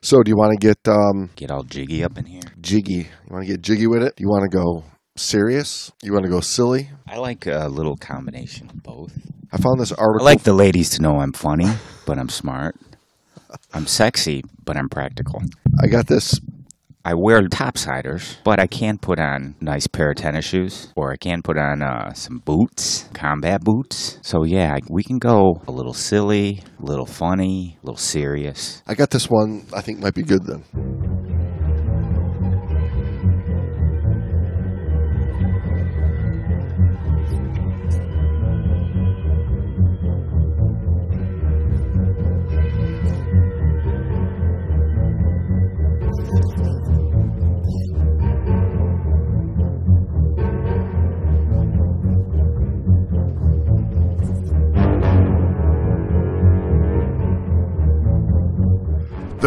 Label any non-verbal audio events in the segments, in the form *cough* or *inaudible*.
So, do you want to get um, Get all jiggy up in here. jiggy? You want to get jiggy with it? You want to go serious? You want to go silly? I like a little combination of both. I found this article. I like the ladies to know I'm funny, but I'm smart. I'm sexy, but I'm practical. I got this. I wear topsiders, but I can put on nice pair of tennis shoes, or I can put on uh, some boots, combat boots. So yeah, we can go a little silly, a little funny, a little serious. I got this one. I think might be good then.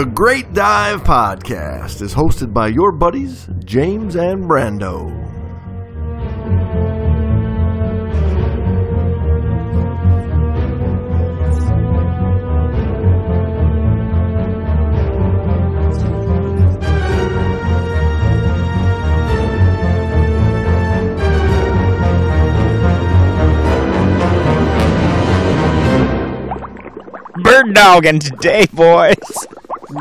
The Great Dive Podcast is hosted by your buddies, James and Brando. Bird dogging today, boys. It's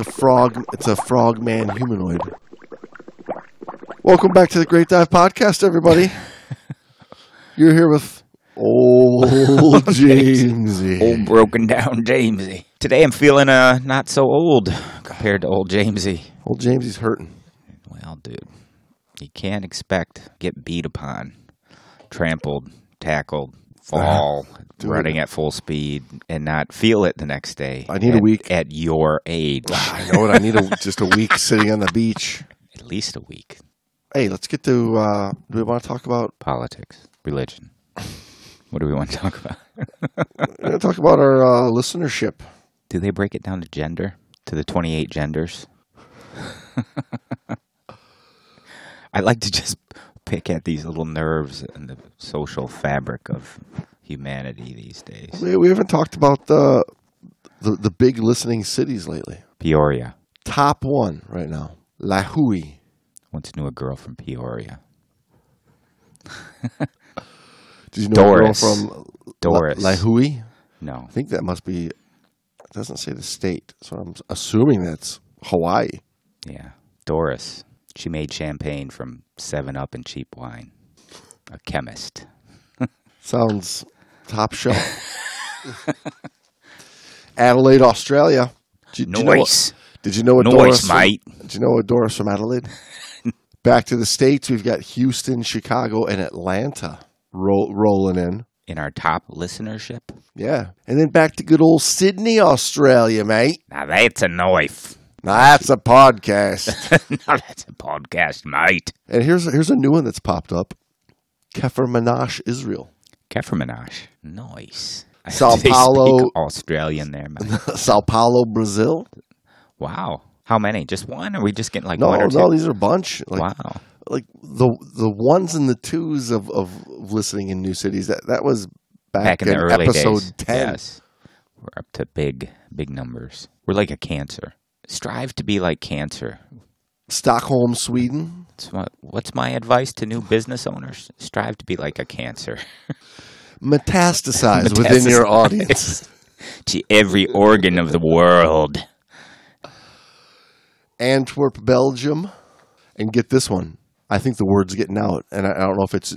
a frog. It's a frogman humanoid. Welcome back to the Great Dive Podcast, everybody. *laughs* You're here with old *laughs* Jamesy. Old broken down Jamesy. Today I'm feeling uh not so old compared to old Jamesy. Old Jamesy's hurting. Well, dude, you can't expect get beat upon, trampled, tackled, fall, running at full speed, and not feel it the next day. I need a week. at your age. I know it. I need a, *laughs* just a week sitting on the beach. At least a week. Hey, let's get to. Uh, do we want to talk about? Politics, religion. What do we want to talk about? *laughs* We're going to talk about our uh, listenership. Do they break it down to gender? To the 28 genders? *laughs* I like to just pick at these little nerves in the social fabric of humanity these days. We, we haven't talked about the, the the big listening cities lately. Peoria. Top one right now, La Hui. Once knew a girl from Peoria. *laughs* Did you know a girl Doris. from Doris. La Hui? No. I think that must be. It doesn't say the state, so I'm assuming that's Hawaii. Yeah. Doris. She made champagne from 7 Up and cheap wine. A chemist. *laughs* Sounds top shelf. Adelaide, Australia. Did, did you know, Noise. did you know a Noise, Doris? from- mate. Did you know a Doris from Adelaide? *laughs* Back to the states, we've got Houston, Chicago, and Atlanta roll, rolling in. In our top listenership. Yeah, and then back to good old Sydney, Australia, mate. Now that's a knife. Now that's a podcast. *laughs* now that's a podcast, mate. and here's here's a new one that's popped up. Kefer Menashe, Israel. Kefermanage. Nice. *laughs* Sao Paulo- Australian there, man. *laughs* Sao Paulo, Brazil. wow. How many? Just one? Are we just getting like No, one or two? no, these are a bunch. Like, wow. like the the ones and the twos of, of listening in new cities. That that was back, Back in the early episode days. ten. Yes. We're up to big, big numbers. We're like a cancer. Strive to be like cancer. Stockholm, Sweden. What, what's my advice to new business owners? Strive to be like a cancer. *laughs* Metastasize within your audience. *laughs* to every organ of the world. Antwerp, Belgium, and get this one. I think the word's getting out, and I, I don't know if it's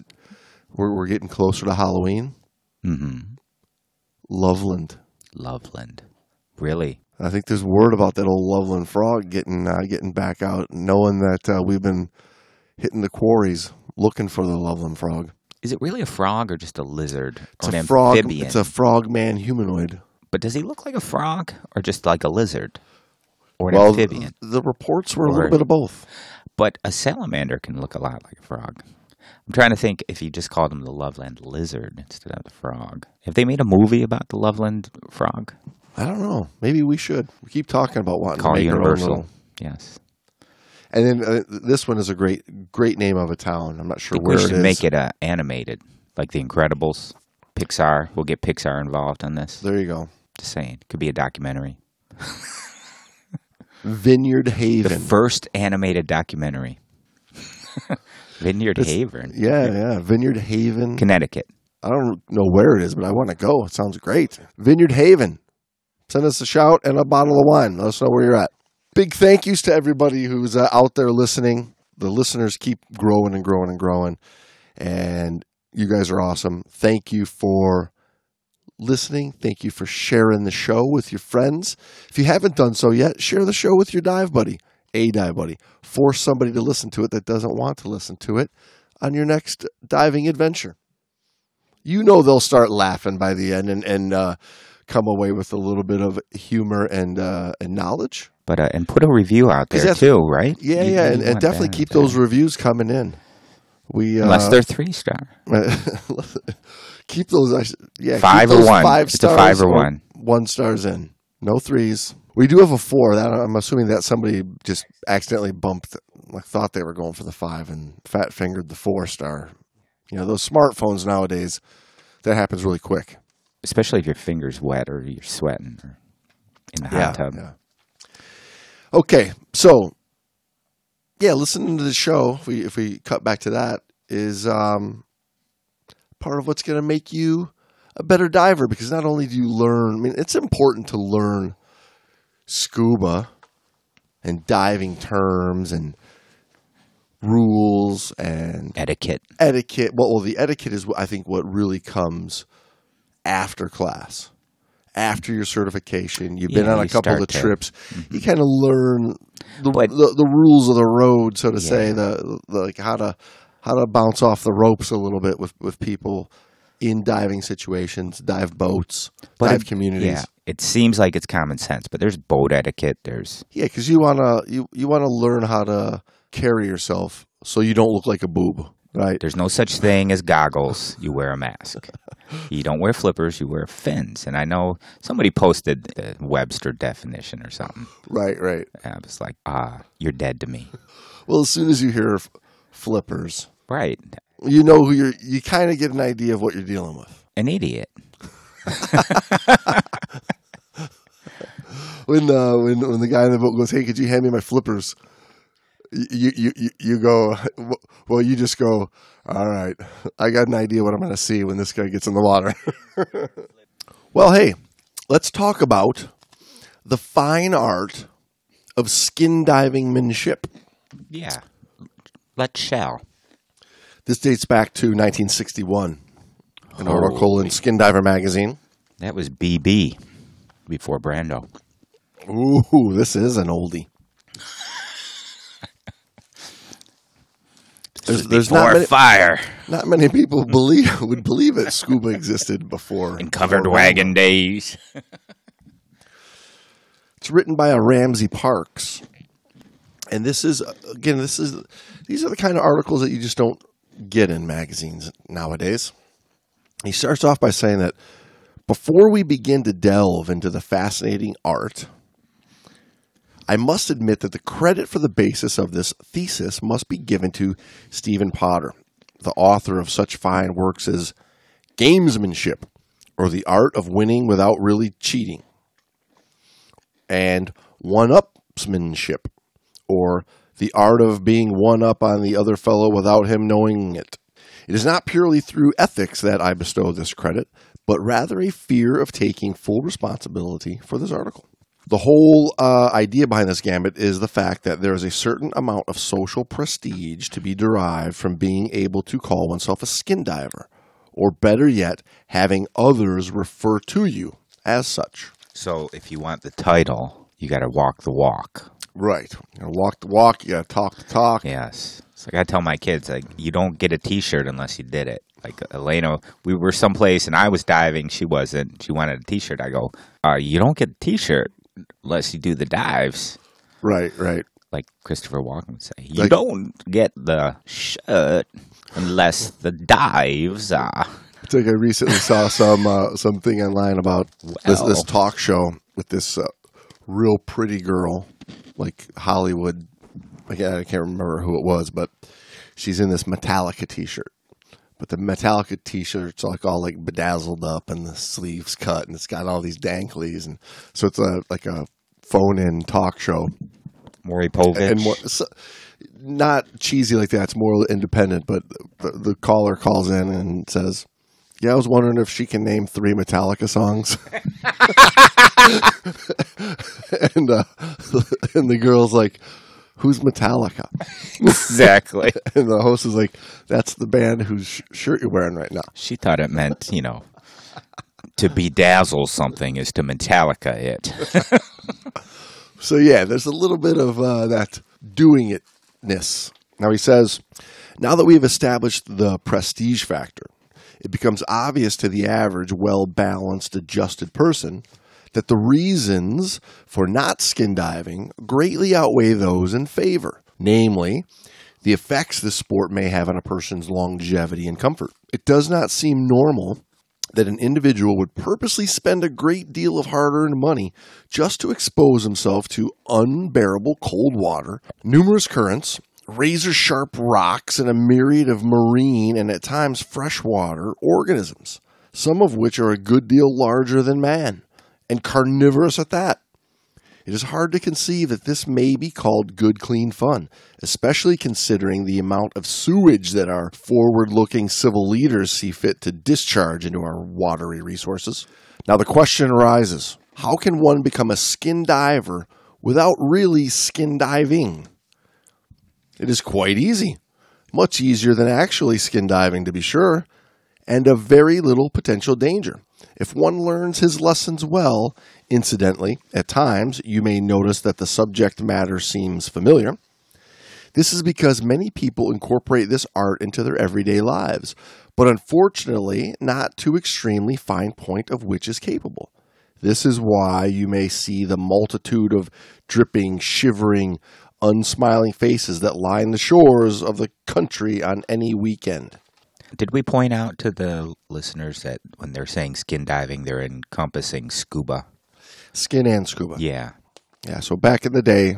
we're we're getting closer to Halloween. Mm-hmm. Loveland. Loveland. Really? I think there's word about that old Loveland frog getting uh, getting back out, knowing that uh, we've been hitting the quarries looking for the Loveland frog. Is it really a frog or just a lizard It's or a frog. amphibian? It's a frogman humanoid. But does he look like a frog or just like a lizard or an well, amphibian? the reports were a little bit of both. But a salamander can look a lot like a frog. I'm trying to think if you just called him the Loveland lizard instead of the frog. Have they made a movie about the Loveland frog? I don't know. Maybe we should. We keep talking about wanting Call to make our own Universal. little. Yes. And then uh, this one is a great, great name of a town. I'm not sure think we where should it is. make it uh, animated, like The Incredibles. Pixar. We'll get Pixar involved on this. There you go. Just saying, could be a documentary. *laughs* Vineyard Haven, The first animated documentary. *laughs* Vineyard Haven, yeah, yeah. Vineyard Haven. Connecticut. I don't know where it is, but I want to go. It sounds great. Vineyard Haven. Send us a shout and a bottle of wine. Let us know where you're at. Big thank yous to everybody who's uh, out there listening. The listeners keep growing and growing and growing. And you guys are awesome. Thank you for listening. Thank you for sharing the show with your friends. If you haven't done so yet, share the show with your dive buddy, a dive buddy. Force somebody to listen to it that doesn't want to listen to it on your next diving adventure you know they'll start laughing by the end and, and uh, come away with a little bit of humor and uh, and knowledge. But uh, and put a review out there too, right? Yeah, You- yeah, and, and definitely keep there. those reviews coming in. We uh, Unless they're three star. *laughs* keep those. Yeah, keep Five or one. Five It's a five or one. One stars in. No threes. We do have a four. That I'm assuming that somebody just accidentally bumped, like thought they were going for the five and fat fingered the four star. You know those smartphones nowadays. That happens really quick. Especially if your finger's wet or you're sweating or in the hot tub. Yeah. Okay, so yeah, listening to the show, if we if we cut back to that, is um, part of what's going to make you a better diver because not only do you learn, I mean, it's important to learn scuba and diving terms and rules and Etiquette. etiquette. Well, well, the etiquette is, I think, what really comes after class, after your certification. You've been Yeah, on a couple of start the to- trips. You mm-hmm. kind of learn the, But- the the rules of the road, so to say, the, the like how to how to bounce off the ropes a little bit with with people in diving situations, dive boats, But dive it- communities. Yeah, it seems like it's common sense, but there's boat etiquette. There's Yeah, because you wanna you you wanna learn how to carry yourself so you don't look like a boob, right? there's no such thing as goggles. You wear a mask. *laughs* You don't wear flippers. You wear fins. And I know somebody posted a Webster definition or something. Right, right. And I was like, ah, you're dead to me. Well, as soon as you hear f- flippers, Right, you know who you're. You kind of get an idea of what you're dealing with. an idiot. *laughs* When uh, when when the guy in the boat goes, "Hey, could you hand me my flippers?" You you you, go. Well, you just go. All right, I got an idea what I'm going to see when this guy gets in the water. *laughs* well, hey, let's talk about the fine art of skin diving manship. Yeah, let's shall. This dates back to 1961. An article in Skin Diver magazine. That was BB before Brando. Ooh, this is an oldie. There's, there's before not many, fire not many people believe would believe that scuba existed before. In covered before wagon days. *laughs* It's written by a Ramsey Parks, and this is again, this is these are the kind of articles that you just don't get in magazines nowadays. He starts off by saying that before we begin to delve into the fascinating art, I must admit that the credit for the basis of this thesis must be given to Stephen Potter, the author of such fine works as Gamesmanship, or The Art of Winning Without Really Cheating, and One Upsmanship, or The Art of Being One Up on the Other Fellow Without Him Knowing It. It is not purely through ethics that I bestow this credit, but rather a fear of taking full responsibility for this article. The whole uh, idea behind this gambit is the fact that there is a certain amount of social prestige to be derived from being able to call oneself a skin diver, or better yet, having others refer to you as such. So if you want the title, you got to walk the walk. Right. You gotta walk the walk, you gotta talk the talk. Yes. It's like I tell my kids, like you don't get a T-shirt unless you did it. Like Elena, we were someplace and I was diving, she wasn't. She wanted a T-shirt. I go, uh, you don't get a T-shirt unless you do the dives. Right, right. Like Christopher Walken would say, you Like- don't get the shirt unless the dives are. It's like I recently saw some uh, something online about this, this talk show with this uh, real pretty girl, like Hollywood. Again, I can't remember who it was, but she's in this Metallica T-shirt. But the Metallica T-shirt's like all like bedazzled up and the sleeves cut, and it's got all these danklies, and so it's a like a phone-in talk show, Maury Povich. and more, so, not cheesy like that. It's more independent, but the, the caller calls in and says. Yeah, I was wondering if she can name three Metallica songs. *laughs* and uh, *laughs* and the girl's like, "Who's Metallica?" *laughs* exactly. *laughs* And the host is like, "That's the band whose sh- shirt you're wearing right now." She thought it meant, you know, to bedazzle something is to Metallica it. *laughs* So yeah, there's a little bit of uh, that doing itness. Now he says, now that we've established the prestige factor, it becomes obvious to the average, well balanced, adjusted person that the reasons for not skin diving greatly outweigh those in favor, namely, the effects the sport may have on a person's longevity and comfort. It does not seem normal that an individual would purposely spend a great deal of hard earned money just to expose himself to unbearable cold water, numerous currents, razor sharp rocks, and a myriad of marine and at times freshwater organisms, some of which are a good deal larger than man, and carnivorous at that. It is hard to conceive that this may be called good, clean fun, especially considering the amount of sewage that our forward looking civil leaders see fit to discharge into our watery resources. Now, the question arises how can one become a skin diver without really skin diving? It is quite easy, much easier than actually skin diving, to be sure, and of very little potential danger. If one learns his lessons well, incidentally, at times you may notice that the subject matter seems familiar. This is because many people incorporate this art into their everyday lives, but unfortunately, not to extremely fine point of which is capable. This is why you may see the multitude of dripping, shivering, unsmiling faces that line the shores of the country on any weekend. Did we point out to the listeners that when they're saying skin diving, they're encompassing scuba? Skin and scuba. Yeah. Yeah, so back in the day,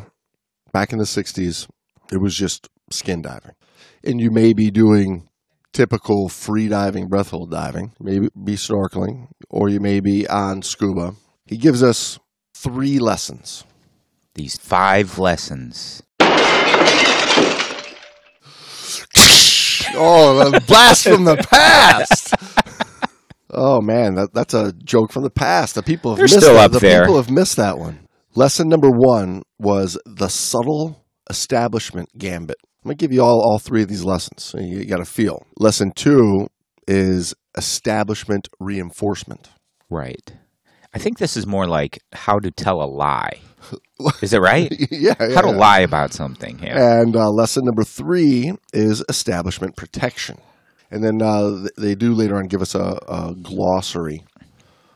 back in the 60s, it was just skin diving. And you may be doing typical free diving, breath hold diving, maybe be snorkeling, or you may be on scuba. He gives us three lessons. These five lessons. Oh, a blast from the past. *laughs* Oh man, that, that's a joke from the past. The people have They're missed still that. up the there. people have missed that one. Lesson number one was the subtle establishment gambit. I'm gonna give you all all three of these lessons. So you got to feel. Lesson two is establishment reinforcement. Right. I think this is more like how to tell a lie. *laughs* Is it right? *laughs* yeah, yeah, How to yeah. lie about something. Yeah. And uh, lesson number three is establishment protection. And then uh, they do later on give us a, a glossary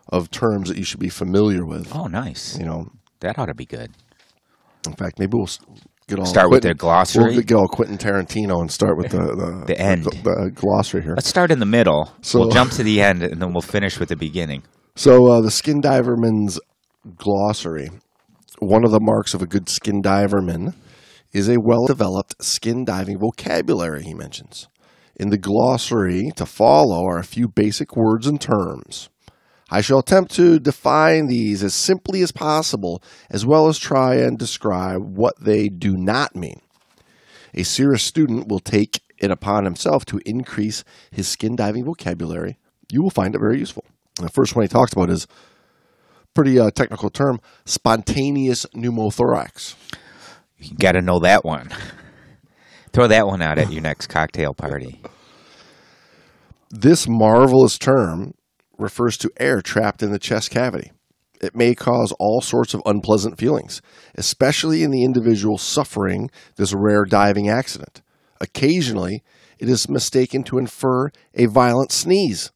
of terms that you should be familiar with. Oh, nice. You know, That ought to be good. in fact, maybe we'll get all Start with Quentin- their glossary? We'll get all Quentin Tarantino and start with the the, *laughs* The end. the, the glossary here. Let's start in the middle. So- we'll jump to the end and then we'll finish with the beginning. So uh, the skin diverman's glossary. One of the marks of a good skin diverman is a well-developed skin diving vocabulary. He mentions in the glossary to follow are a few basic words and terms. I shall attempt to define these as simply as possible, as well as try and describe what they do not mean. A serious student will take it upon himself to increase his skin diving vocabulary. You will find it very useful. The first one he talks about is pretty uh, technical term spontaneous pneumothorax. You got to know that one. Throw that one out at your next cocktail party. This marvelous term refers to air trapped in the chest cavity. It may cause all sorts of unpleasant feelings, especially in the individual suffering this rare diving accident. Occasionally, it is mistaken to infer a violent sneeze.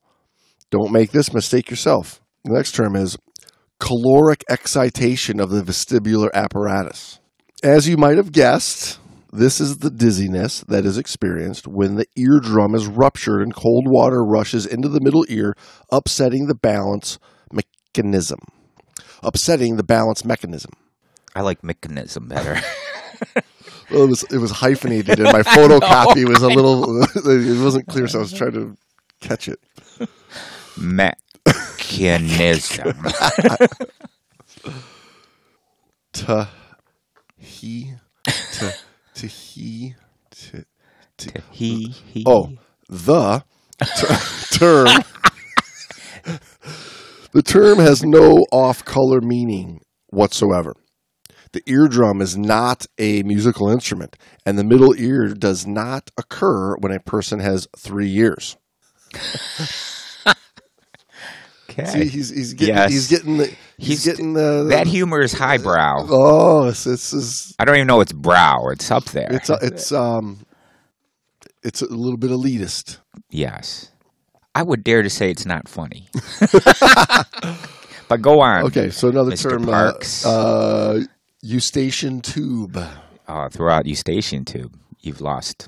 Don't make this mistake yourself. The next term is caloric excitation of the vestibular apparatus. As you might have guessed, this is the dizziness that is experienced when the eardrum is ruptured and cold water rushes into the middle ear, upsetting the balance mechanism. Upsetting the balance mechanism. I like mechanism better. *laughs* Well, it was it was hyphenated, and my *laughs* photocopy was a little. *laughs* It wasn't clear, so I was trying to catch it. Mechanism. To he to to he to to he, he. oh the t- term. the term has no off-color meaning whatsoever. The eardrum is not a musical instrument, and the middle ear does not occur when a person has three years. Okay. See, he's he's getting Yes. he's getting the he's, He's- getting the, that humor is highbrow. oh it's it's it's I don't even know it's brow. It's up there. it's, uh, it's um it's a little bit elitist. yes. I would dare to say it's not funny. but go on. Okay, so another Mr. term, uh, uh, eustachian tube. Uh, throughout Eustachian Tube, you've lost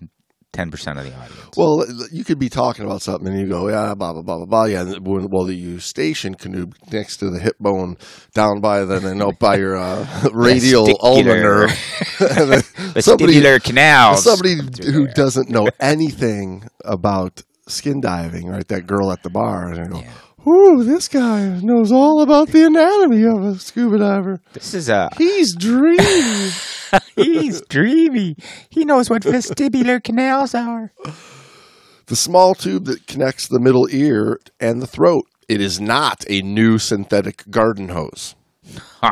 10% of the audience. Well, you could be talking about something and you go, yeah, blah blah blah blah blah. Yeah, when- well, you station canoe next to the hip bone, down by the then up by your uh, *laughs* *laughs* radial ulnar nerve. Then Vestibular canals. somebody who doesn't know anything about skin diving, right? That girl at the bar, and I go, Yeah. "Ooh, this guy knows all about the anatomy of a scuba diver. This is a. He's dreamy." *laughs* He's dreamy. He knows what vestibular canals are. the small tube that connects the middle ear and the throat. It is not a new synthetic garden hose. *laughs*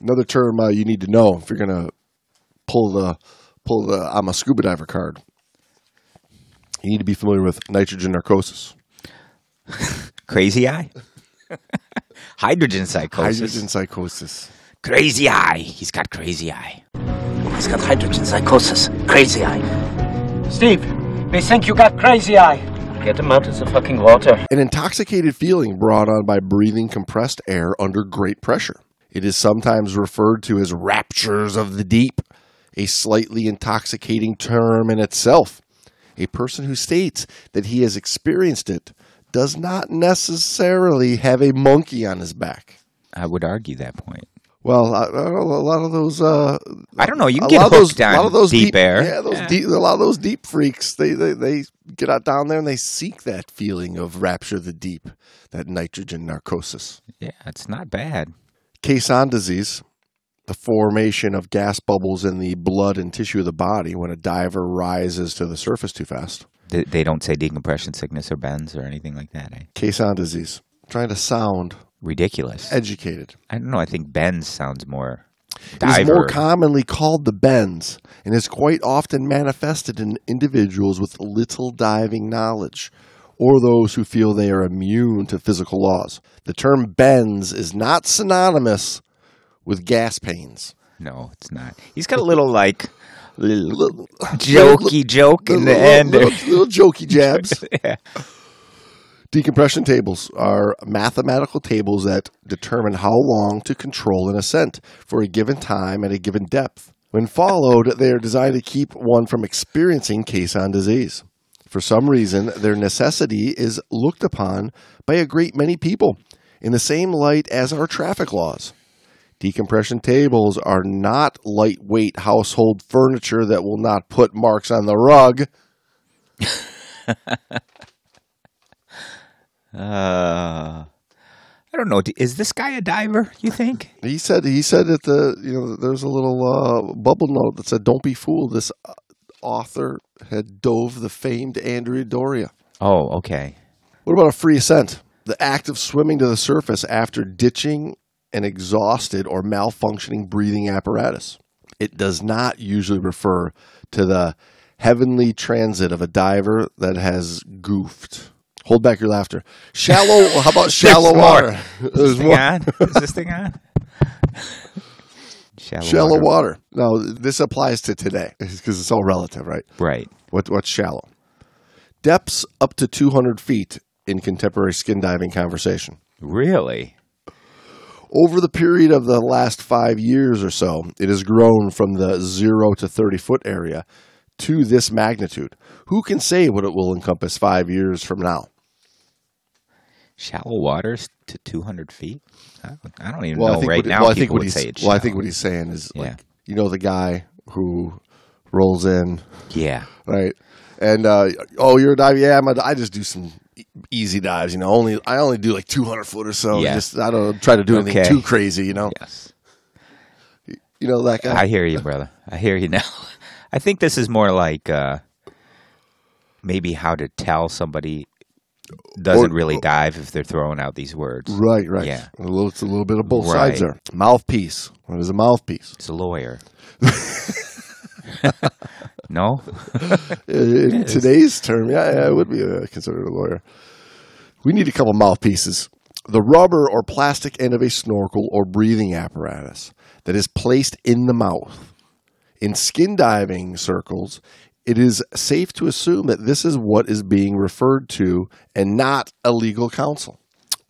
Another term uh, you need to know if you're going to pull the pull the I'm a scuba diver card. You need to be familiar with nitrogen narcosis, *laughs* Crazy eye? *laughs* Hydrogen psychosis. hydrogen psychosis. Crazy eye. He's got crazy eye. He's got hydrogen psychosis. Crazy eye. Steve, we think you got crazy eye. Get him out of the fucking water. An intoxicated feeling brought on by breathing compressed air under great pressure. It is sometimes referred to as raptures of the deep, a slightly intoxicating term in itself. A person who states that he has experienced it does not necessarily have a monkey on his back. I would argue that point. Well, I, I don't know, a lot of those, uh, I don't know. You can get lot of hooked those, a lot of those deep, air. Yeah, those deep, a lot of those deep freaks. They, they, they get out down there and they seek that feeling of rapture the deep, that nitrogen narcosis. Yeah, it's not bad. Caisson disease, the formation of gas bubbles in the blood and tissue of the body when a diver rises to the surface too fast. They, they don't say decompression sickness or bends or anything like that. Eh? Caisson disease. trying to sound Ridiculous. educated. I don't know. I think bends sounds more It is more commonly called the bends and is quite often manifested in individuals with little diving knowledge or those who feel they are immune to physical laws. The term bends is not synonymous with gas pains. no, it's not. He's got a little like little Little- jokey joke in the little, end. Little, little jokey *laughs* jabs. yeah. Decompression tables are mathematical tables that determine how long to control an ascent for a given time at a given depth. When followed, they are designed to keep one from experiencing caisson disease. For some reason, their necessity is looked upon by a great many people in the same light as our traffic laws. Decompression tables are not lightweight household furniture that will not put marks on the rug. *laughs* Uh, I don't know. Is this guy a diver? You think? He said he said that the you know there's a little uh, bubble note that said don't be fooled. This uh, author had dove the famed Andrea Doria. Oh, okay. What about a free ascent? The act of swimming to the surface after ditching an exhausted or malfunctioning breathing apparatus. It does not usually refer to the heavenly transit of a diver that has goofed. Hold back your laughter. Shallow. *laughs* how about shallow There's more. water? Is this thing more. on? Is this thing on? *laughs* Shallow, Shallow water. water. Now, this applies to today because it's all relative, right? Right. What, what's shallow? Depths up to 200 feet in contemporary skin diving conversation. Really? Over the period of the last five years or so, it has grown from the 0 to 30 foot area to this magnitude. Who can say what it will encompass five years from now? Shallow waters to 200 feet? I don't, I don't even Well, know right what, now well, I think what he's well, I think what he's saying is Yeah. like you know the guy who rolls in Yeah. right? And uh, oh, you're a diver? Yeah, I'm a, I just do some easy dives. You know, only I only do like 200 foot or so. Yeah. Just I don't try to do anything Okay. too crazy. You know, Yes. you know that guy. I hear you, brother. I hear you now. *laughs* I think this is more like uh, maybe how to tell somebody doesn't Or- really dive if they're throwing out these words. right, right. Yeah. A little, it's a little bit of both Right. sides there. Mouthpiece. What is a mouthpiece? It's a lawyer. *laughs* *laughs* no? *laughs* In today's term, yeah, it would be uh, considered a lawyer. We need a couple mouthpieces. The rubber or plastic end of a snorkel or breathing apparatus that is placed in the mouth. In skin diving circles, it is safe to assume that this is what is being referred to and not a legal counsel.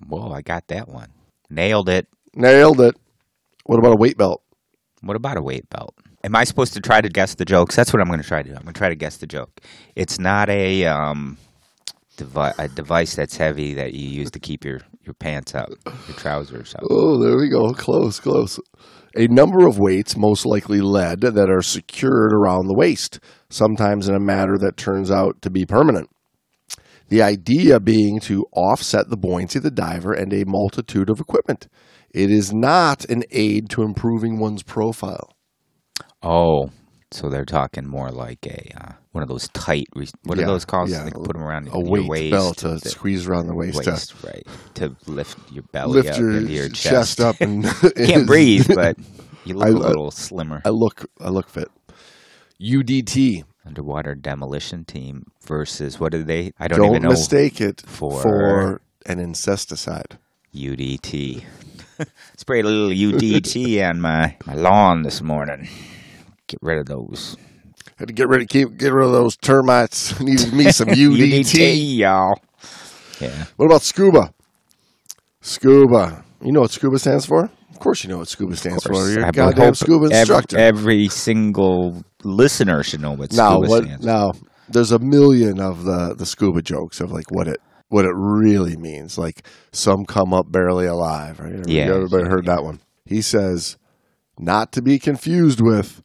Whoa, I got that one. Nailed it. Nailed it. What about a weight belt? What about a weight belt? Am I supposed to try to guess the jokes? That's what I'm going to try to do. I'm going to try to guess the joke. It's not a um, devi- a device that's heavy that you use to keep your, your pants up, your trousers up. Oh, there we go. Close, close. A number of weights, most likely lead, that are secured around the waist, sometimes in a manner that turns out to be permanent. The idea being to offset the buoyancy of the diver and a multitude of equipment. It is not an aid to improving one's profile. Oh, so they're talking more like a uh, one of those tight. Re- what Yeah, are those called? yeah, They put them around A your weight waist, belt to the squeeze around the waist, waist, right? To lift your belly lift up your, into your chest. up and *laughs* *laughs* can't breathe, *laughs* but you look I- a little slimmer. I look, I look fit. UDT. Underwater demolition team versus what did they? I don't, Don't even know. mistake it for- for an incesticide. UDT. Sprayed a little UDT on my, my lawn this morning. Get rid of those. Had to get rid of keep get rid of those termites. *laughs* Needed me *laughs* some UDT. UDT, y'all. Yeah. What about scuba? Scuba. You know what scuba stands for? Of course, you know what scuba stands for. You're I a goddamn scuba instructor. Every, single listener should know what now, scuba what? stands. Now, there's a million of the the scuba jokes of like what it what it really means. Like some come up barely alive. Right? Everybody- Yeah, everybody heard that one. He says, not to be confused with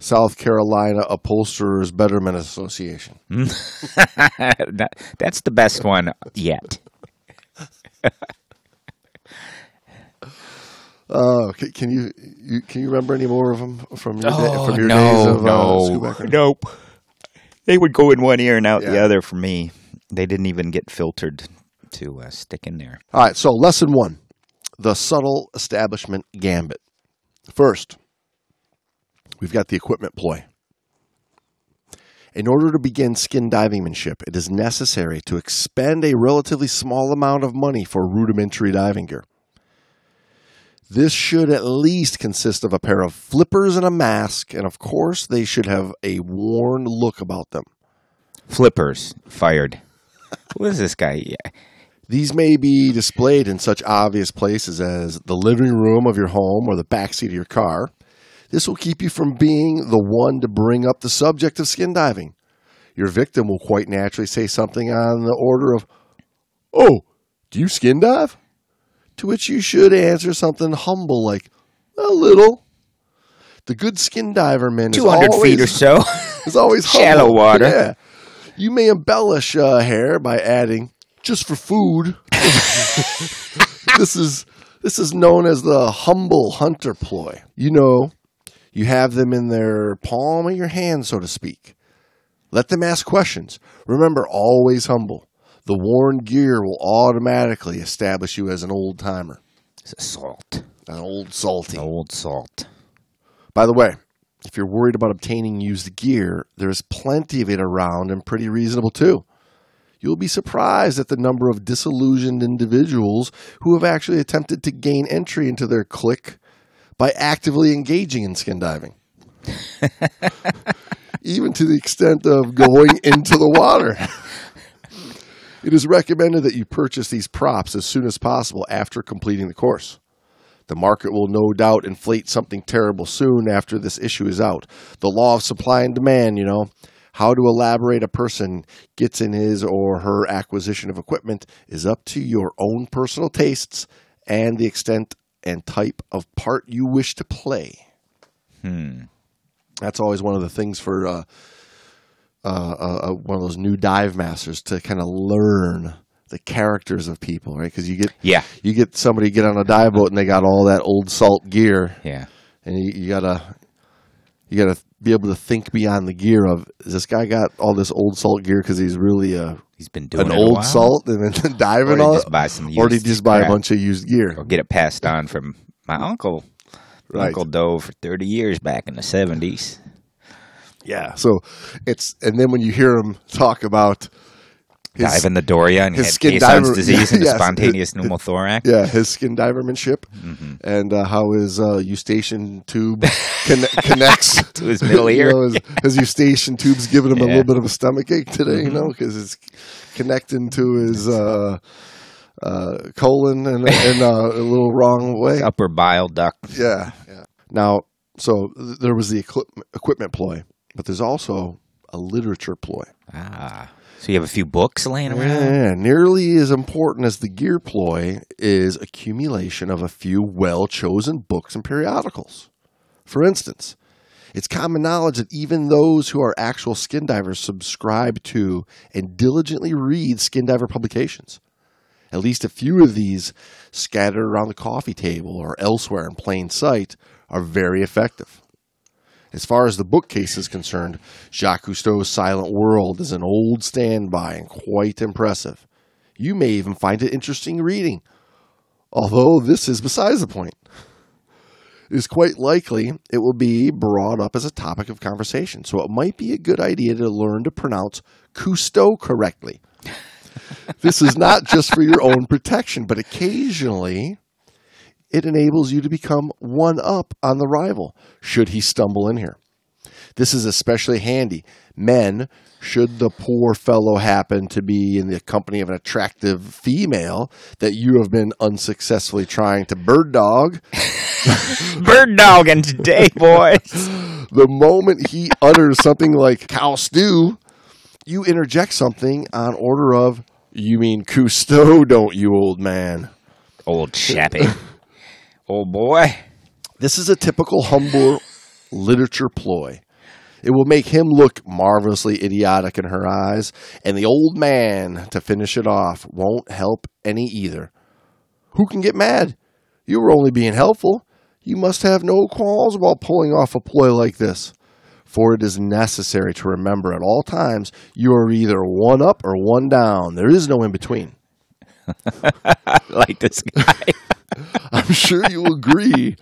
South Carolina Upholsterers Betterment Association. *laughs* That- that's the best one yet. Uh, can, can you, you can you remember any more of them from your, from your no, days of uh, no, nope. They would go in one ear and out the Yeah. other for me. They didn't even get filtered to uh, stick in there. All right, so lesson one the subtle establishment gambit. First, we've got the equipment ploy. In order to begin skin divingmanship, it is necessary to expend a relatively small amount of money for rudimentary diving gear. This should at least consist of a pair of flippers and a mask, and of course, they should have a worn look about them. Flippers fired. *laughs* Who is this guy? Yeah. These may be displayed in such obvious places as the living room of your home or the backseat of your car. This will keep you from being the one to bring up the subject of skin diving. Your victim will quite naturally say something on the order of, Oh, do you skin dive? To which you should answer something humble like, A little. The good skin diver man is 200 always, feet or so. *laughs* is always Shallow humble. water. Yeah. You may embellish uh, hair by adding just for food. *laughs* this is this is known as the humble hunter ploy. You know, you have them in their palm of your hand, so to speak. Let them ask questions. Remember, always humble. The worn gear will automatically establish you as an old timer, It's a salt. an old salty. An old salt. By the way, if you're worried about obtaining used gear, there's plenty of it around and pretty reasonable too. You'll be surprised at the number of disillusioned individuals who have actually attempted to gain entry into their clique by actively engaging in skin diving. *laughs* Even to the extent of going into the water. It is recommended that you purchase these props as soon as possible after completing the course. The market will no doubt inflate something terrible soon after this issue is out. The law of supply and demand, you know. How to elaborate a person gets in his or her acquisition of equipment is up to your own personal tastes and the extent and type of part you wish to play. Hmm. That's always one of the things for uh, uh, uh, uh, one of those new dive masters to kind of learn the characters of people, right? Because you get Yeah. you get somebody get on a dive boat and they got all that old salt gear, Yeah. and you, you gotta you gotta be able to think beyond the gear of is this guy got all this old salt gear because he's really a He's been doing an it a old while. salt and then *laughs* Or diving did he just buy some or did he just buy a bunch of used gear? or get it passed on from my uncle. Right. Uncle dove for 30 years back in the 70s. Yeah. So it's and then when you hear him talk about his, Dive in the Doria and his had skin diver- disease and *laughs* Yes. a spontaneous pneumothorax. *laughs* yeah, his skin divermanship Mm-hmm. and uh, how his uh, eustachian tube conne- *laughs* connects To his middle ear. You know, his, his eustachian tube's giving him a Yeah. Mm-hmm. little bit of a stomach ache today, you know, because it's connecting to his uh, uh, colon uh, a little wrong way. Upper bile duct. Yeah, yeah. Now, so th- there was the equip- equipment ploy, but there's also a literature ploy. Ah. So you have a few books laying around? Yeah, nearly as important as the gear ploy is accumulation of a few well chosen books and periodicals. For instance, it's common knowledge that even those who are actual skin divers subscribe to and diligently read skin diver publications. At least a few of these, scattered around the coffee table or elsewhere in plain sight, are very effective. As far as the bookcase is concerned, Jacques Cousteau's Silent World is an old standby and quite impressive. You may even find it interesting reading, although this is besides the point. It is quite likely it will be brought up as a topic of conversation, so it might be a good idea to learn to pronounce Cousteau correctly. this is not just for your own protection, but occasionally it enables you to become one up on the rival should he stumble in here. This is especially handy. Men, should the poor fellow happen to be in the company of an attractive female that you have been unsuccessfully trying to bird dog, *laughs* Bird dogging today, boys. *laughs* the moment he utters something like cow stew, you interject something on order of, You mean Cousteau, don't you, old man? Old chappy. *laughs* Old boy. This is a typical humble literature ploy. It will make him look marvelously idiotic in her eyes, and the old man, to finish it off, won't help any either. Who can get mad? You were only being helpful. You must have no qualms about pulling off a ploy like this. For it is necessary to remember at all times you are either one up or one down. There is no in between. *laughs* like this guy. *laughs* *laughs* I'm sure you agree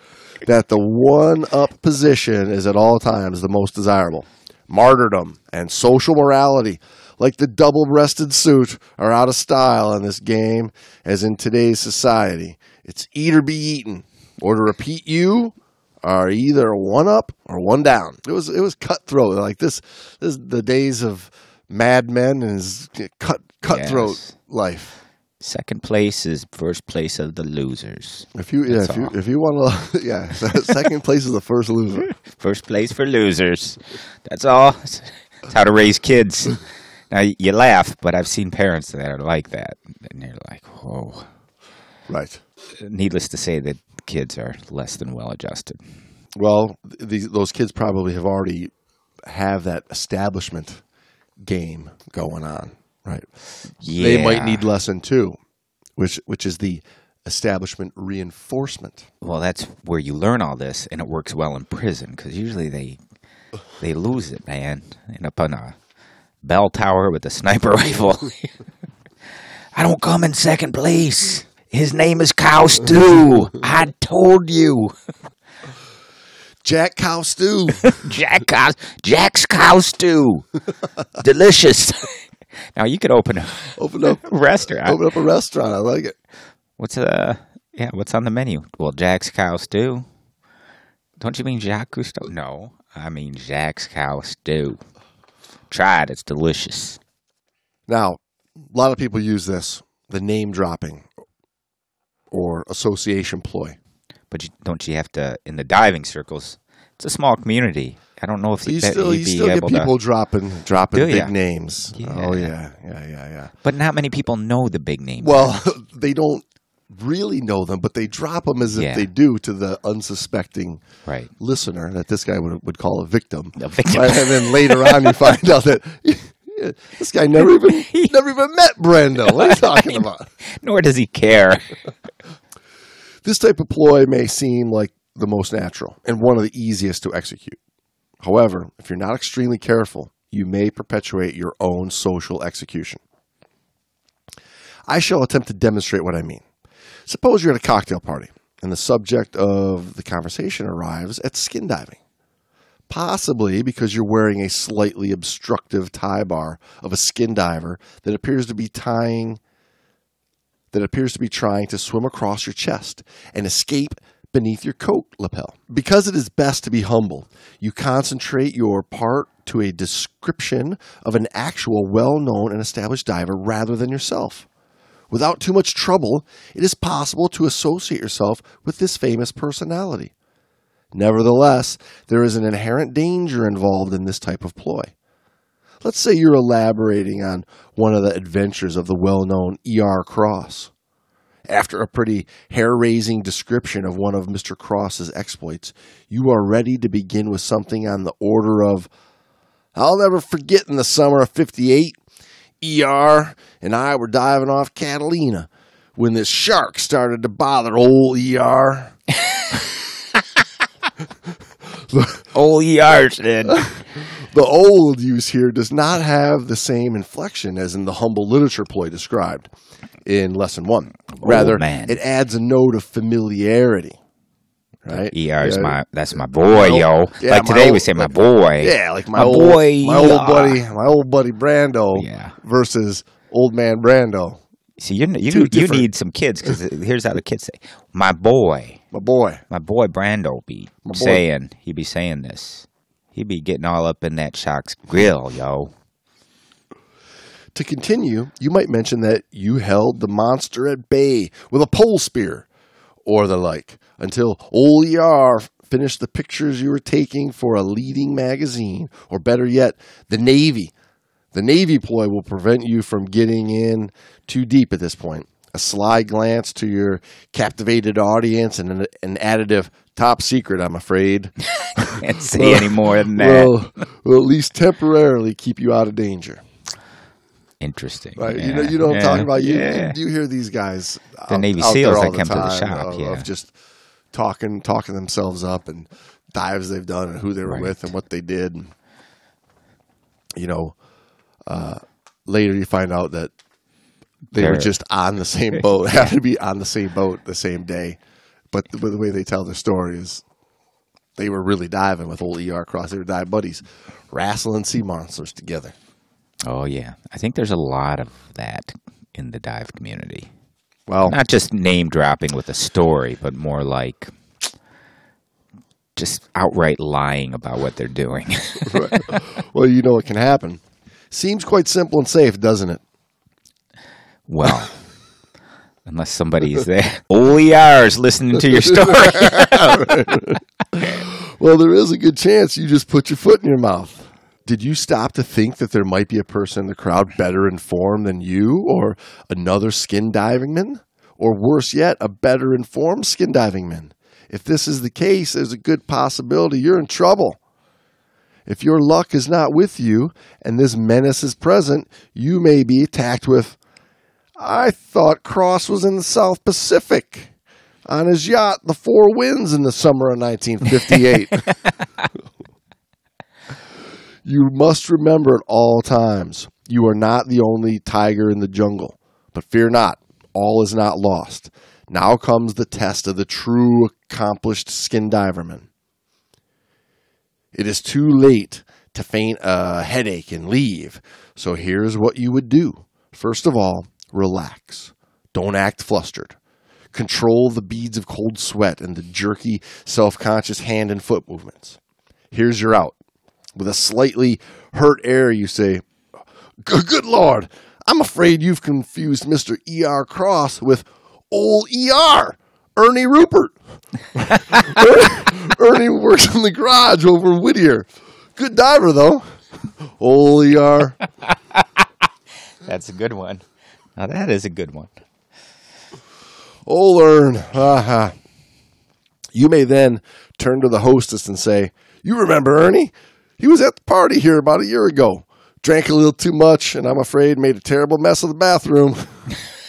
that the one up position is at all times the most desirable. Martyrdom and social morality, like the double breasted suit, are out of style in this game, as in today's society. It's eat or be eaten. Or to repeat, you are either one up or one down. It was it was cutthroat like this. This is the days of Mad Men and his cut cutthroat Yes. life. Second place is first place of the losers. If you yeah, That's if you all. if you want to *laughs* yeah, *laughs* second place is the first loser. *laughs* First place for losers. That's all. It's how to raise kids. Now you laugh, but I've seen parents that are like that, and they're like, "Whoa." Right. Needless to say, that kids are less than well adjusted. Well, these those kids probably have already have that establishment game going on, right? Yeah, They might need lesson two, which which is the establishment reinforcement. Well, that's where you learn all this, and it works well in prison because usually they they lose it, man. End up on a bell tower with a sniper *laughs* rifle. I don't come in second place. His name is Cow Stew. I told you, Jack Cow Stew. *laughs* Jack Cow, Jack's Cow Stew, delicious. *laughs* now you could open a *laughs* open up *laughs* restaurant. open up a restaurant. I like it. What's uh yeah, what's on the menu? Well, Jack's Cow Stew. Don't you mean Jacques Cousteau? No, I mean Jack's Cow Stew. Try it; it's delicious. Now, a lot of people use this, the name dropping or association ploy. But you, don't you have to in the diving circles? It's a small community. I don't know if you still he'd you be still get people to, dropping dropping big ya? names. Oh Yeah. yeah, yeah, yeah, yeah. but not many people know the big name. Well, *laughs* they don't really know them, but they drop them as if they do to the unsuspecting right. listener that this guy would would call a victim. A victim. Right? And then later on, you find out that yeah, *laughs* this guy never even *laughs* never even met Brando. What are you talking about? Nor does he care. This type of ploy may seem like the most natural and one of the easiest to execute. However, if you're not extremely careful, you may perpetuate your own social execution. I shall attempt to demonstrate what I mean. Suppose you're at a cocktail party and the subject of the conversation arrives at skin diving. Possibly because you're wearing a slightly obstructive tie bar of a skin diver that appears to be tying that appears to be trying to swim across your chest and escape beneath your coat lapel. Because it is best to be humble, you concentrate your part to a description of an actual well known and established diver rather than yourself. Without too much trouble, it is possible to associate yourself with this famous personality. Nevertheless, there is an inherent danger involved in this type of ploy. Let's say you're elaborating on one of the adventures of the well known E.R. Cross. After a pretty hair raising description of one of Mr. Cross's exploits, you are ready to begin with something on the order of I'll never forget in the summer of 58, ER and I were diving off Catalina when this shark started to bother old ER. *laughs* *laughs* Old ER's did. *laughs* The old use here does not have the same inflection as in the humble literature ploy described in lesson one. Rather, man. it adds a note of familiarity. Right? ER's Yeah. my that's my boy, My yo. yeah, like today we say my boy. Yeah, like my, My old boy, my old ER. buddy, my old buddy Brando Yeah. versus old man Brando, See, you you you need some kids because here's how the kids say, "My boy, my boy. my boy Brando be boy. saying he be saying this. He be getting all up in that Shock's grill, yo. To continue, you might mention that you held the monster at bay with a pole spear or the like until old ER finished the pictures you were taking for a leading magazine, or better yet, the Navy. The Navy ploy will prevent you from getting in too deep at this point. A sly glance to your captivated audience and an, an additive top secret, I'm afraid, *laughs* Can't say any more than that. will, will at least temporarily keep you out of danger. Interesting. Right. Yeah. You know, you know what I'm Yeah. talking about. You, yeah. you hear these guys, The out- Navy out SEALs that come to the shop, of, yeah. of just talking, talking themselves up and dives they've done and who they were Right. with and what they did. And, you know, uh, later you find out that they were just on the same *laughs* boat, happened to be on the same boat the same day. But the, but the way they tell their story is they were really diving with old ER Cross. They were dive buddies, wrestling sea monsters together. Oh yeah, I think there's a lot of that in the dive community. Well, Not just name dropping with a story, but more like just outright lying about what they're doing. *laughs* well, you know what can happen. Seems quite simple and safe, doesn't it? Well, *laughs* unless somebody's *laughs* there. OER's listening to your story. *laughs* Well, there is a good chance you just put your foot in your mouth. Did you stop to think that there might be a person in the crowd better informed than you, or another skin diving man? Or worse yet, a better informed skin diving man? If this is the case, there's a good possibility you're in trouble. If your luck is not with you and this menace is present, you may be attacked with, I thought Cross was in the South Pacific on his yacht, the Four Winds, in the summer of 1958. *laughs* you must remember at all times you are not the only tiger in the jungle. But fear not, all is not lost. Now comes the test of the true accomplished skin diverman. It is too late to feign a headache and leave. So here's what you would do. First of all, relax. Don't act flustered. Control the beads of cold sweat and the jerky, self conscious hand and foot movements. Here's your out. With a slightly hurt air, you say, Good Lord, I'm afraid you've confused Mr. E.R. Cross with old E.R. Ernie Rupert. *laughs* Ernie works in the garage over in Whittier. Good diver, though. Holy are. *laughs* That's a good one. Now that is a good one. Oh, Old Ern. Aha. You may then turn to the hostess and say, You remember Ernie? He was at the party here about a year ago. Drank a little too much, and I'm afraid made a terrible mess of the bathroom.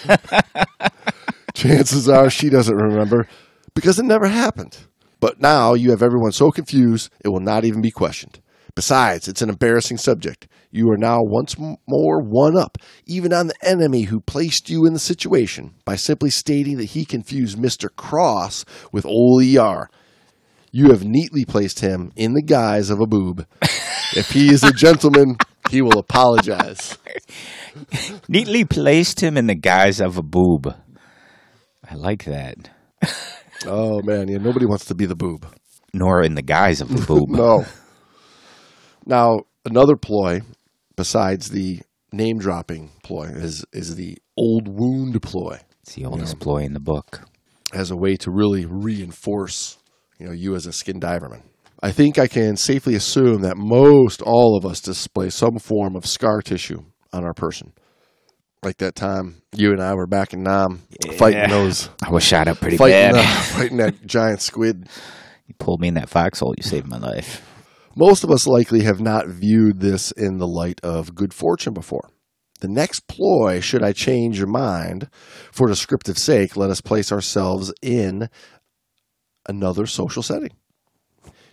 *laughs* Chances are she doesn't remember because it never happened. But now you have everyone so confused, it will not even be questioned. Besides, it's an embarrassing subject. You are now once more one up, even on the enemy who placed you in the situation, by simply stating that he confused Mr. Cross with Ole ER. You have neatly placed him in the guise of a boob. if he is a gentleman, he will apologize. *laughs* Neatly placed him in the guise of a boob. I like that. Oh man, yeah, nobody wants to be the boob. Nor in the guise of a *laughs* boob. No. Now, another ploy besides the name dropping ploy is is the old wound ploy It's the oldest ploy in the book. as a way to really reinforce, you know, you as a skin diverman. I think I can safely assume that most all of us display some form of scar tissue on our person. Like that time you and I were back in Nam fighting those *laughs* I was shot up pretty fighting, bad. uh, *laughs* fighting that giant squid you pulled me in that foxhole. You saved my life. Most of us likely have not viewed this in the light of good fortune before. The next ploy, should I change your mind, for descriptive sake, let us place ourselves in another social setting.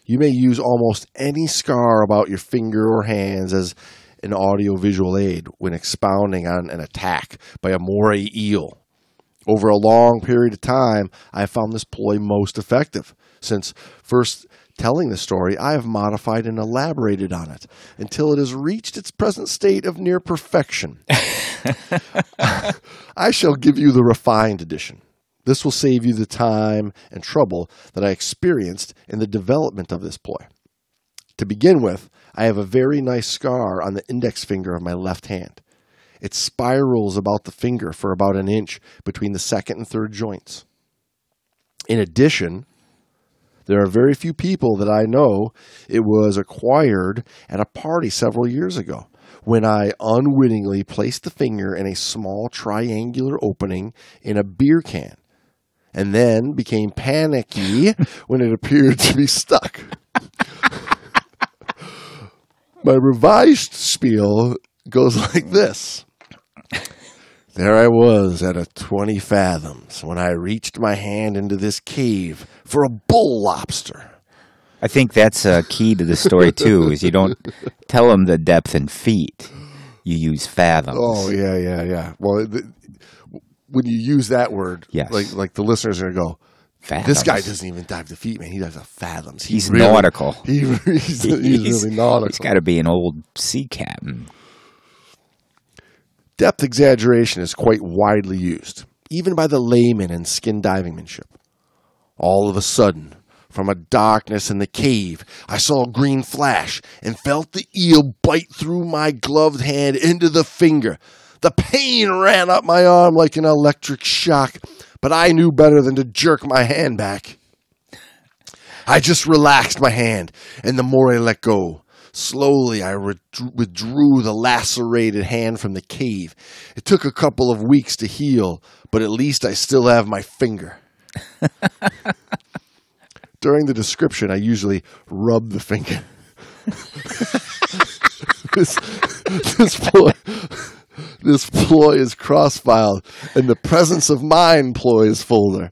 You may use almost any scar about your finger or hands as an audiovisual aid when expounding on an attack by a moray eel. Over a long period of time, I found this ploy most effective, since first telling the story, I have modified and elaborated on it until it has reached its present state of near perfection. *laughs* I shall give you the refined edition. This will save you the time and trouble that I experienced in the development of this ploy. To begin with, I have a very nice scar on the index finger of my left hand. It spirals about the finger for about an inch between the second and third joints. In addition, there are very few people that I know it was acquired at a party several years ago when I unwittingly placed the finger in a small triangular opening in a beer can and then became panicky *laughs* when it appeared to be stuck. *laughs* My revised spiel goes like this. There I was at a 20 fathoms when I reached my hand into this cave for a bull lobster. I think that's a key to the story *laughs* too. Is you don't tell them the depth in feet. You use fathoms. Oh yeah, yeah, yeah. Well, th- when you use that word, Yes. like like the listeners are gonna go, fathoms. this guy doesn't even dive the feet, man. He dives a fathoms. He He's really- nautical. *laughs* He, he's, he's, really nautical. He's got to be an old sea captain. Depth exaggeration is quite widely used, even by the layman in skin divingmanship. All of a sudden, from a darkness in the cave, I saw a green flash and felt the eel bite through my gloved hand into the finger. The pain ran up my arm like an electric shock, but I knew better than to jerk my hand back. I just relaxed my hand, and the more I let go, slowly I withdrew the lacerated hand from the cave. It took a couple of weeks to heal, but at least I still have my finger. *laughs* During the description, I usually rub the finger. *laughs* this, this ploy, this ploy is cross-filed in the presence of mind ploys folder.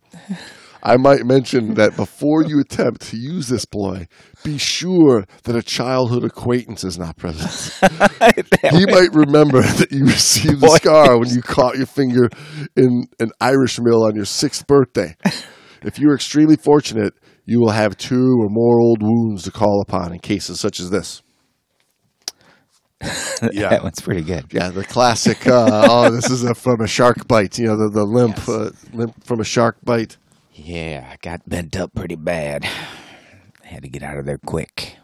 I might mention that before you attempt to use this ploy, be sure that a childhood acquaintance is not present. *laughs* he might remember that you received the scar when you caught your finger in an Irish mail on your sixth birthday. *laughs* If you are extremely fortunate, you will have two or more old wounds to call upon in cases such as this. Yeah. *laughs* That one's pretty good. Yeah, the classic. Uh, oh, this is a, from a shark bite. You know, the, the limp, Yes. uh, limp from a shark bite. Yeah, I got bent up pretty bad. I Had to get out of there quick.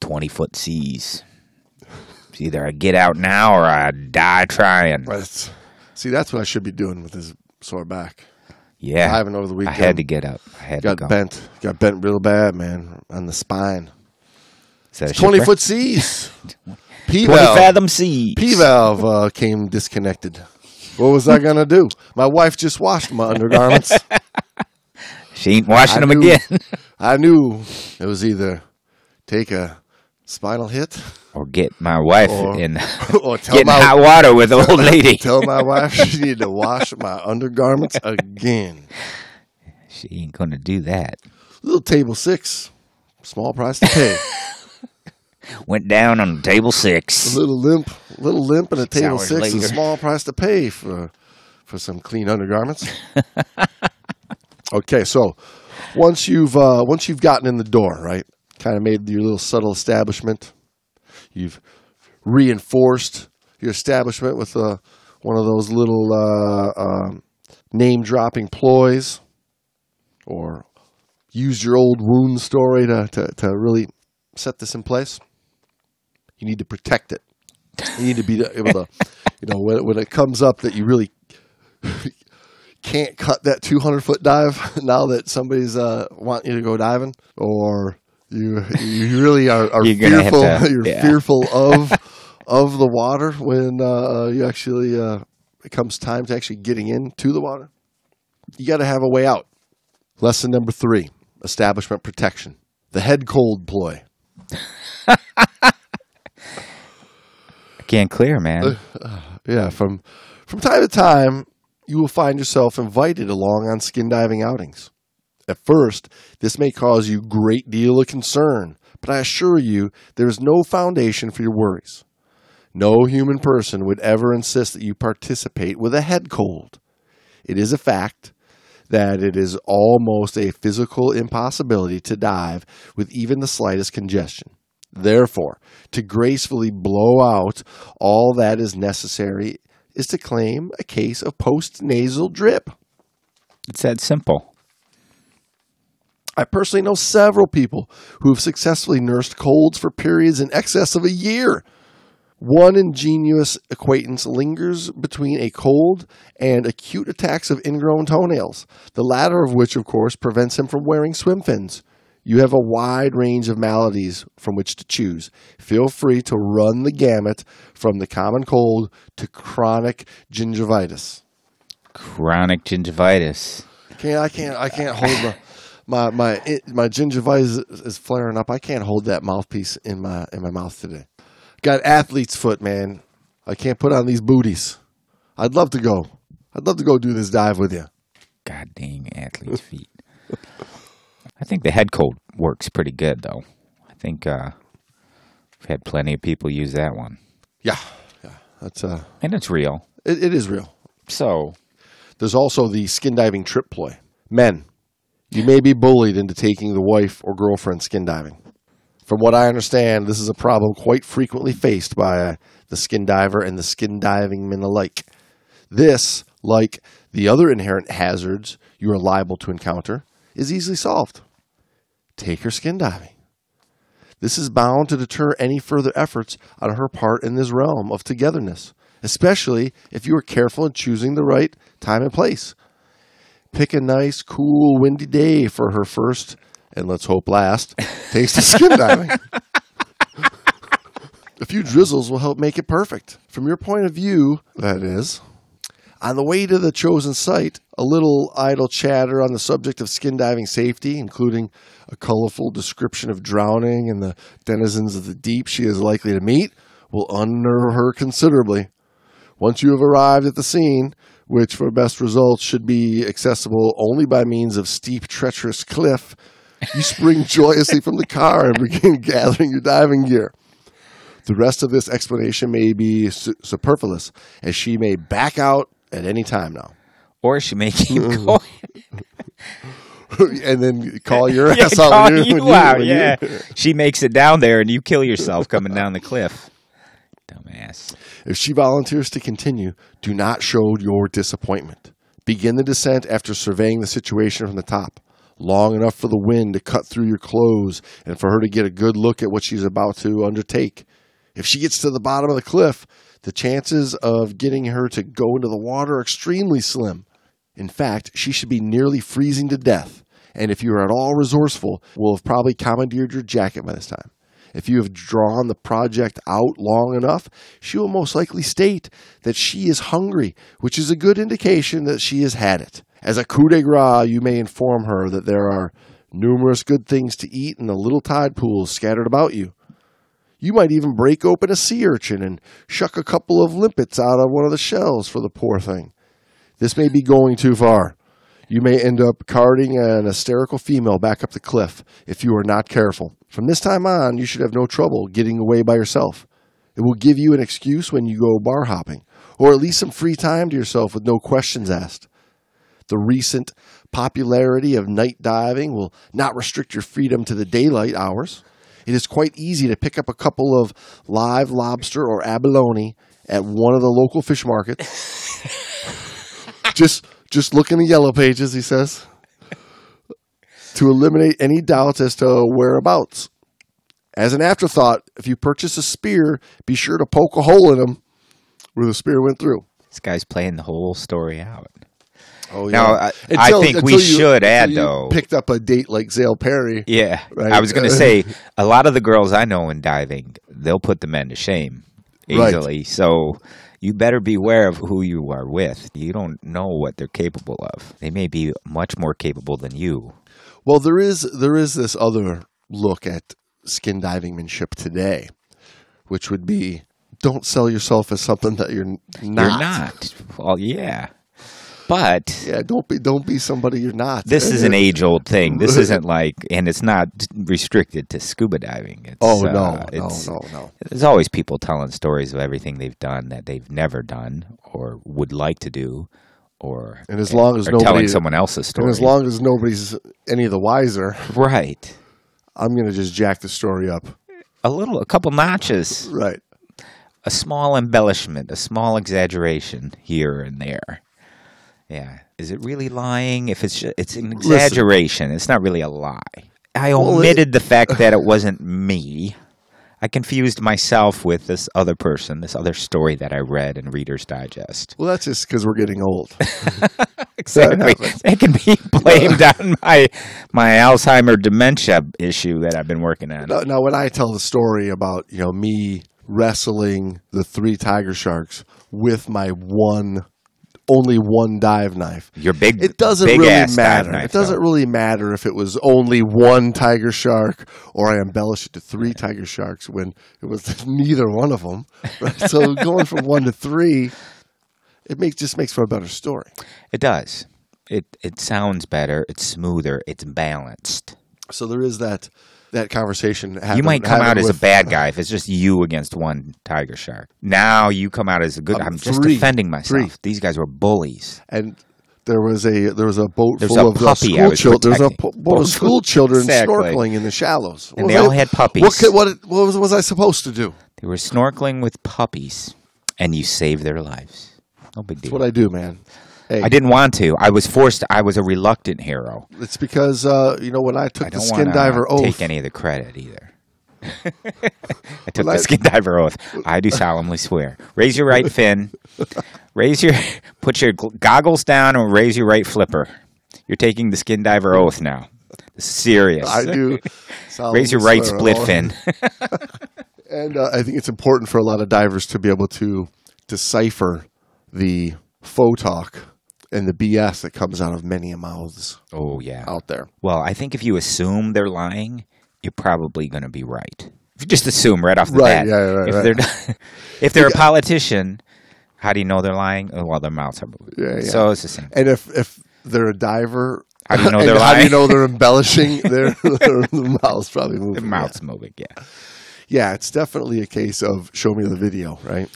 20 foot seas. It's either I get out now or I die trying. That's, see, that's what I should be doing with this sore back. Yeah. Diving over the weekend. I had to get up. I had to got go. bent. Got bent real bad, man, on the spine. A 20 foot seas. *laughs* P 20 valve. fathom seas. P valve uh, came disconnected. What was I gonna do? My wife just washed my undergarments. *laughs* She ain't washing I them knew- again. *laughs* I knew it was either take a spinal hit or get my wife Or- in *laughs* or tell get in my hot water with the old lady. tell my wife she needed to wash my undergarments again. She ain't gonna do that. Little table six, small price to pay. Went down on table six. a little limp, a little limp, and a table six is a small price to pay for for some clean undergarments. *laughs* okay, so once you've uh, once you've gotten in the door, right, kind of made your little subtle establishment, you've reinforced your establishment with uh, one of those little uh, um, name dropping ploys, or used your old wound story to, to, to really set this in place. You need to protect it. You need to be able to, you know, when, when it comes up that you really *laughs* can't cut that 200 foot dive *laughs* now that somebody's uh, wanting you to go diving, or you you really are, are *laughs* You're fearful. to- you're yeah. fearful of of the water when uh, you actually uh, it comes time to actually getting into the water. You got to have a way out. Lesson number three: establishment protection. The head cold ploy. Can't clear, man. Uh, yeah, from from time to time, you will find yourself invited along on skin diving outings. At first, this may cause you great deal of concern, but I assure you there is no foundation for your worries. No human person would ever insist that you participate with a head cold. It is a fact that it is almost a physical impossibility to dive with even the slightest congestion. Therefore, to gracefully blow out all that is necessary is to claim a case of post nasal drip. It's that simple. I personally know several people who have successfully nursed colds for periods in excess of a year. One ingenious acquaintance lingers between a cold and acute attacks of ingrown toenails, the latter of which, of course, prevents him from wearing swim fins. You have a wide range of maladies from which to choose. Feel free to run the gamut from the common cold to chronic gingivitis. Chronic gingivitis. Can't I can't I can't hold my my my it, my gingivitis is flaring up. I can't hold that mouthpiece in my in my mouth today. Got athlete's foot, man. I can't put on these booties. I'd love to go. I'd love to go do this dive with you. God dang athlete's feet. *laughs* I think the head cold works pretty good though. I think uh I've had plenty of people use that one. Yeah, yeah. That's uh, And it's real. it, it is real. So There's also the skin diving trip ploy. Men, you may be bullied into taking the wife or girlfriend skin diving. From what I understand, this is a problem quite frequently faced by uh, the skin diver and the skin diving men alike. This, like the other inherent hazards you are liable to encounter, is easily solved. Take her skin diving. This is bound to deter any further efforts on her part in this realm of togetherness, especially if you are careful in choosing the right time and place. Pick a nice, cool, windy day for her first, and let's hope last, taste of skin diving. *laughs* a few drizzles will help make it perfect. From your point of view, that is. On the way to the chosen site, a little idle chatter on the subject of skin diving safety, including a colorful description of drowning and the denizens of the deep she is likely to meet, will unnerve her considerably. Once you have arrived at the scene, which for best results should be accessible only by means of steep, treacherous cliff, you spring *laughs* joyously from the car and begin *laughs* gathering your diving gear. The rest of this explanation may be su- superfluous, as she may back out at any time now. or she may keep mm-hmm. going. *laughs* and then call your *laughs* yeah, ass out. call you when out. when yeah. *laughs* she makes it down there and you kill yourself coming down the cliff. Dumbass. If she volunteers to continue, do not show your disappointment. Begin the descent after surveying the situation from the top, long enough for the wind to cut through your clothes and for her to get a good look at what she's about to undertake. If she gets to the bottom of the cliff, the chances of getting her to go into the water are extremely slim. In fact, she should be nearly freezing to death, and if you are at all resourceful, will have probably commandeered your jacket by this time. If you have drawn the project out long enough, she will most likely state that she is hungry, which is a good indication that she has had it. As a coup de grace, you may inform her that there are numerous good things to eat in the little tide pools scattered about you. You might even break open a sea urchin and shuck a couple of limpets out of one of the shells for the poor thing. This may be going too far. You may end up carting an hysterical female back up the cliff if you are not careful. From this time on, you should have no trouble getting away by yourself. It will give you an excuse when you go bar hopping, or at least some free time to yourself with no questions asked. The recent popularity of night diving will not restrict your freedom to the daylight hours. It is quite easy to pick up a couple of live lobster or abalone at one of the local fish markets. *laughs* just just look in the yellow pages, he says, to eliminate any doubts as to whereabouts. As an afterthought, if you purchase a spear, be sure to poke a hole in him where the spear went through. This guy's playing the whole story out. Oh, Now, I- I think we until should add, you though- Picked up a date like Zale Parry. Yeah, Right. I was going to uh, say *laughs* a lot of the girls I know in diving, they'll put the men to shame Right. easily. So you better beware of who you are with. You don't know what they're capable of. They may be much more capable than you. Well, there is there is this other look at skin divingmanship today, which would be don't sell yourself as something that you're not. You're not. Well, yeah, but Yeah, don't be don't be somebody you're not. this is an *laughs* age old thing. This isn't *laughs* like, and it's not restricted to scuba diving. It's, Oh no, uh, no, it's- no, no. There's always people telling stories of everything they've done that they've never done or would like to do, or And as long as nobody telling someone else's story, and as long as nobody's any of the wiser, right, I'm gonna just jack the story up. a little, a couple notches, Right. a small embellishment, a small exaggeration here and there. Yeah, is it really lying? If it's it's an exaggeration, it's not really a lie. I Well, it- omitted the fact *laughs* that it wasn't me. I confused myself with this other person, this other story that I read in Reader's Digest. Well, that's just because we're getting old. *laughs* Exactly. *laughs* It can be blamed on my my Alzheimer dementia issue that I've been working on. now, now, when I tell the story about you know me wrestling the three tiger sharks with my one, only one dive knife, Your big it doesn't big really matter. knife, it doesn't though. really matter if it was only one tiger shark or I embellished it to three tiger sharks when it was *laughs* neither one of them. Right? *laughs* so going from one to three, it makes just makes for a better story. It does. It it sounds better. It's smoother. It's balanced. So there is that that conversation. you might come happen out as a bad guy if it's just you against one tiger shark. Now you come out as a good. Um, I'm just three. defending myself. Three. These guys were bullies. and there was a there was a boat There's full a of uh, puppy school children. There was a po- boat of *laughs* school children Exactly. snorkeling in the shallows, And What they all I- had puppies. What could, what what was, was I supposed to do? They were snorkeling with puppies, and you saved their lives. No big deal. That's what I do, man. Hey, I didn't want to. I was forced. I was a reluctant hero. It's because uh, you know when I took I the skin diver oath. take any of the credit either. *laughs* I took Well, the skin diver oath. I do solemnly swear. Raise your right fin. Raise your, put your goggles down and raise your right flipper. You're taking the skin diver oath now. This is serious. I do. *laughs* Raise your right split fin. *laughs* And uh, I think it's important for a lot of divers to be able to decipher the faux talk and the BS that comes out of many mouths Oh yeah. out there. Well, I think if you assume they're lying, you're probably going to be right. If you just assume right off the Right, bat, yeah, right, if right. they're if they're a politician, how do you know they're lying? Oh, well, their mouths are moving. Yeah, yeah. So it's the same. And if if they're a diver, How do you know they're how do you know they're embellishing? *laughs* their their mouth's probably moving. Their mouth's moving. Yeah. Yeah. yeah, it's definitely a case of show me the video, right?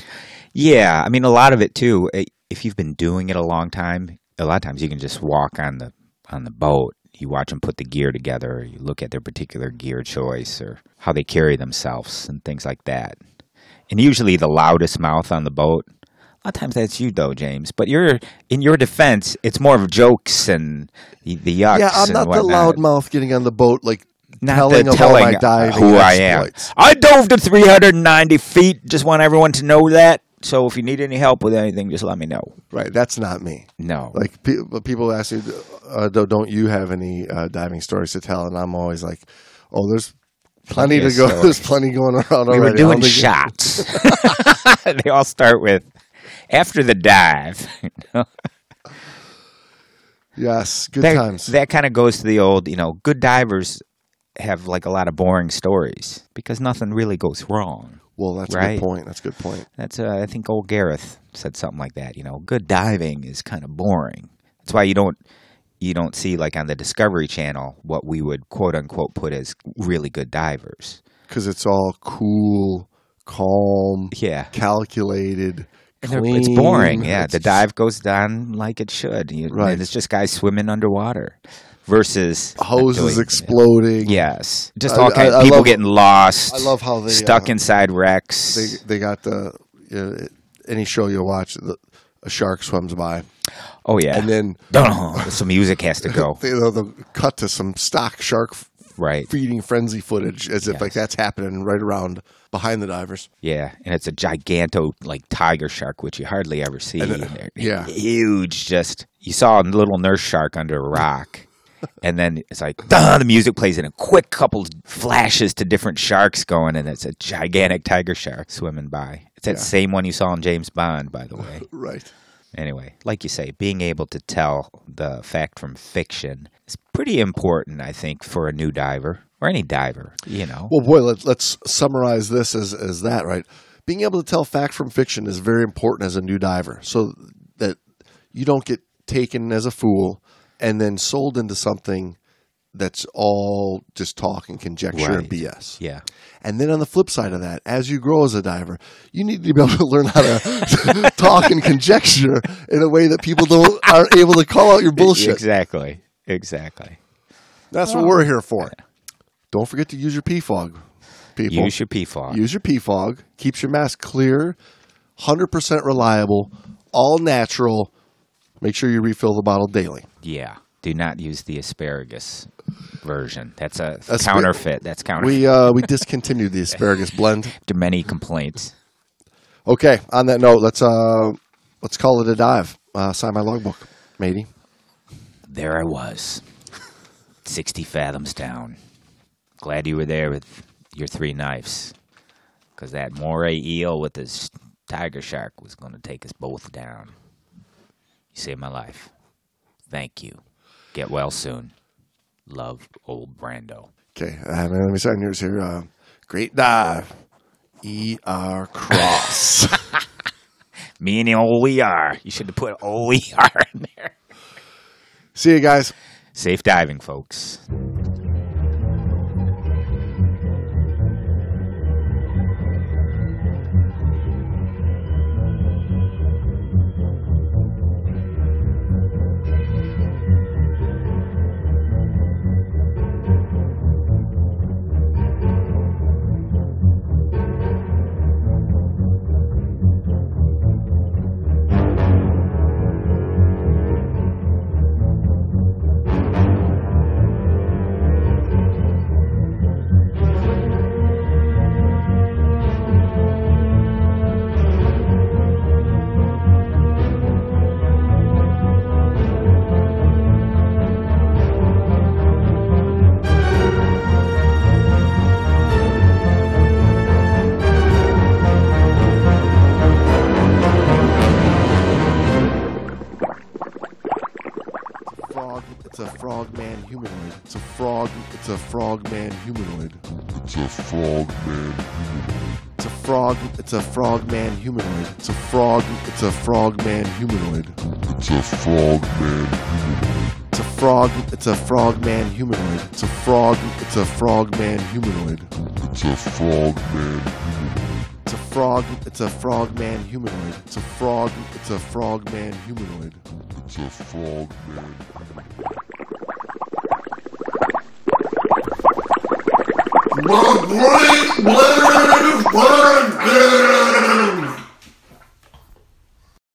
Yeah, I mean a lot of it too. eh, If you've been doing it a long time, a lot of times you can just walk on the on the boat. You watch them put the gear together. You look at their particular gear choice or how they carry themselves and things like that. And usually the loudest mouth on the boat. A lot of times that's you though, James. But you're in your defense. It's more of jokes and the, the yucks. Yeah, I'm not the loud mouth getting on the boat like Not telling the telling all my diving who I am. I dove to 390 feet. Just want everyone to know that. So if you need any help with anything, just let me know. Right. That's not me. No. Like pe- people ask me, uh, don't you have any uh, diving stories to tell? And I'm always like, oh, there's plenty, Plenty to go. *laughs* stories. There's plenty going around we already. were doing shots. *laughs* *laughs* they all start with after the dive. Yes, good that, times. That kind of goes to the old, you know, good divers have like a lot of boring stories because nothing really goes wrong. Well, that's a good point. That's a good point. That's uh, I think old Gareth said something like that. You know, good diving is kind of boring. That's why you don't you don't see like on the Discovery Channel what we would quote unquote put as really good divers. Because it's all cool, calm, Yeah. calculated, clean. it's boring. Yeah, It's the dive goes down like it should. You, Right. And it's just guys swimming underwater versus hoses doing- exploding. Yes, just I- all kinds I- I people love- getting lost. I love how they, stuck uh, inside wrecks. They they got the uh, any show you watch, the, a shark swims by, oh yeah, and then some music has to go. *laughs* they, they'll, they'll cut to some stock shark right. feeding frenzy footage, as if like that's happening right around behind the divers. Yeah, and it's a giganto like tiger shark, which you hardly ever see. Yeah. huge. Just you saw a little nurse shark under a rock, and then it's like the music plays, and a quick couple flashes to different sharks going, and it's a gigantic tiger shark swimming by. It's that Yeah. same one you saw in James Bond, by the way. *laughs* Right. Anyway, like you say, being able to tell the fact from fiction is pretty important, I think, for a new diver or any diver. You know, Well, boy, let's let's summarize this as as that right. Being able to tell fact from fiction is very important as a new diver, so that you don't get taken as a fool and then sold into something that's all just talk and conjecture and BS. yeah. And then on the flip side of that, as you grow as a diver, you need to be able to *laughs* learn how to *laughs* talk and conjecture in a way that people don't aren't able to call out your bullshit. Exactly. Exactly. That's what we're here for. Don't forget to use your PFOG, people. Use your PFOG. Use your PFOG. Keeps your mask clear, 100% reliable, all natural. Make sure you refill the bottle daily. yeah. Do not use the asparagus version. That's a counterfeit. That's counterfeit. We uh, we discontinued the asparagus *laughs* blend. After many complaints. Okay, on that note, let's uh let's call it a dive. Uh, sign my logbook, matey. There I was, 60 fathoms down. Glad you were there with your three knives. Because that moray eel with his tiger shark was going to take us both down. You saved my life. Thank you. Get well soon. Love, old Brando. Okay, uh, let me sign yours here. Uh, great dive. E R cross. Me and the OER. You should have put OER in there. See you guys. Safe diving, folks. It's a frog man humanoid. It's a frog. It's a frog man humanoid. It's a frog man humanoid. It's a frog. It's a frog man humanoid. It's a frog. It's a frog man humanoid. It's a frog man humanoid. It's a frog. It's a frog man humanoid. It's a frog. It's a frog man humanoid. It's a frog man What? What? What? Yeah.